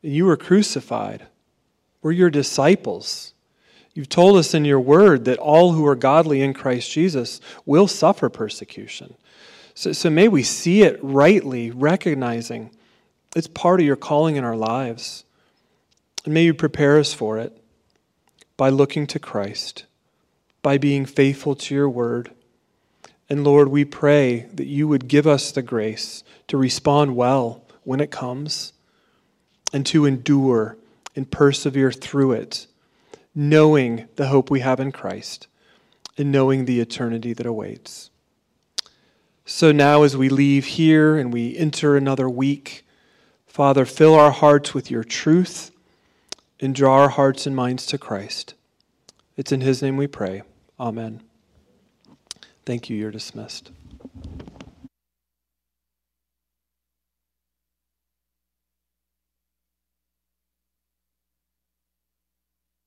You were crucified. We're your disciples. You've told us in your word that all who are godly in Christ Jesus will suffer persecution. So, so may we see it rightly, recognizing it's part of your calling in our lives. And may you prepare us for it by looking to Christ, by being faithful to your word. And Lord, we pray that you would give us the grace to respond well when it comes and to endure and persevere through it, knowing the hope we have in Christ and knowing the eternity that awaits. So now, as we leave here and we enter another week, Father, fill our hearts with your truth and draw our hearts and minds to Christ. It's in his name we pray. Amen. Thank you. You're dismissed.